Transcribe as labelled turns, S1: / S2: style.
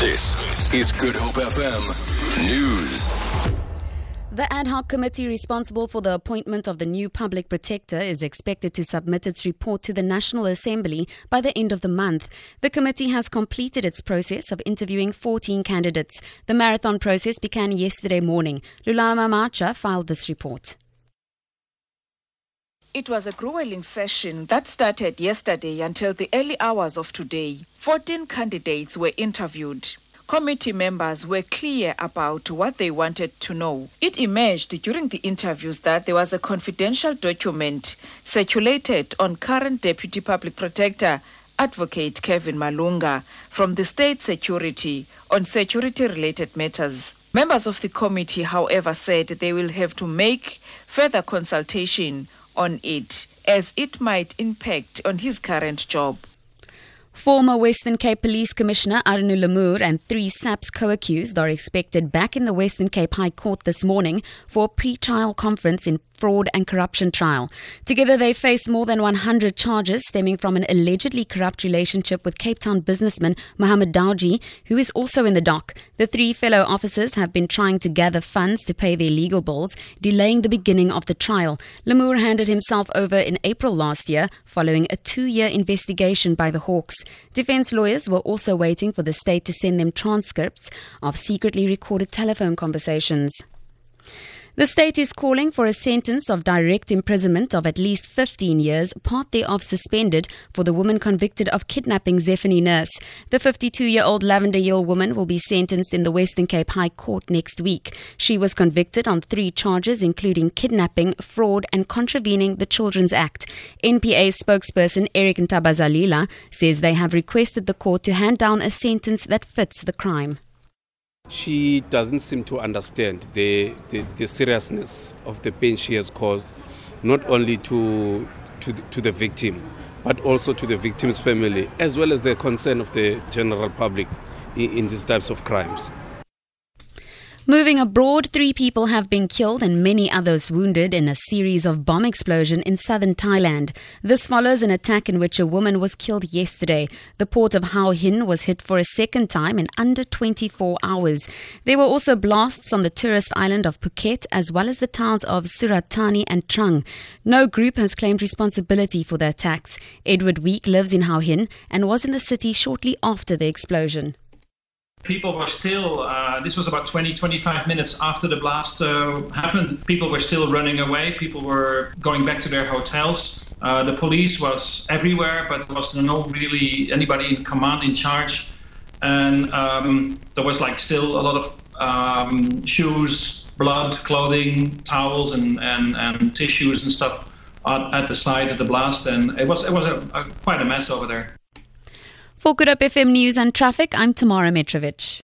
S1: This is Good Hope FM News.
S2: The ad hoc committee responsible for the appointment of the new public protector is expected to submit its report to the National Assembly by the end of the month. The committee has completed its process of interviewing 14 candidates. The marathon process began yesterday morning. Lulama Macha filed this report.
S3: It was a grueling session that started yesterday until the early hours of today. 14 candidates were interviewed. Committee members were clear about what they wanted to know. It emerged during the interviews that there was a confidential document circulated on current Deputy Public Protector Advocate Kevin Malunga from the State Security on security related matters. Members of the committee, however, said they will have to make further consultation on it as it might impact on his current job.
S2: Former Western Cape Police Commissioner Arno Lamoer and three SAPS co-accused are expected back in the Western Cape High Court this morning for a pre-trial conference in fraud and corruption trial. Together, they face more than 100 charges stemming from an allegedly corrupt relationship with Cape Town businessman Mohammed Dawjee, who is also in the dock. The three fellow officers have been trying to gather funds to pay their legal bills, delaying the beginning of the trial. Lamoer handed himself over in April last year following a two year investigation by the Hawks. Defense lawyers were also waiting for the state to send them transcripts of secretly recorded telephone conversations. The state is calling for a sentence of direct imprisonment of at least 15 years, part thereof suspended, for the woman convicted of kidnapping Zephany Nurse. The 52 year old Lavender Hill woman will be sentenced in the Western Cape High Court next week. She was convicted on three charges, including kidnapping, fraud, and contravening the Children's Act. NPA spokesperson Eric Ntabazalila says they have requested the court to hand down a sentence that fits the crime
S4: she doesn't seem to understand the, the, the, seriousness of the pain she has caused, not only to, to, the, to the victim, but also to the victim's family, as well as the concern of the general public in, in these types of crimes.
S2: Moving abroad, three people have been killed and many others wounded in a series of bomb explosions in southern Thailand. This follows an attack in which a woman was killed yesterday. The port of Hua Hin was hit for a second time in under 24 hours. There were also blasts on the tourist island of Phuket as well as the towns of Surat Thani and Trang. No group has claimed responsibility for the attacks. Edward Week lives in Hua Hin and was in the city shortly after the explosion
S5: people were still uh, this was about 20 25 minutes after the blast uh, happened. People were still running away. People were going back to their hotels. Uh, the police was everywhere but there was no really anybody in command in charge. And um, there was like still a lot of um, shoes blood clothing towels and, and, and tissues and stuff at, the site of the blast. And it was it was a, a, quite a mess over there
S2: for Good Hope FM News and Traffic, I'm Tamara Mitrovic.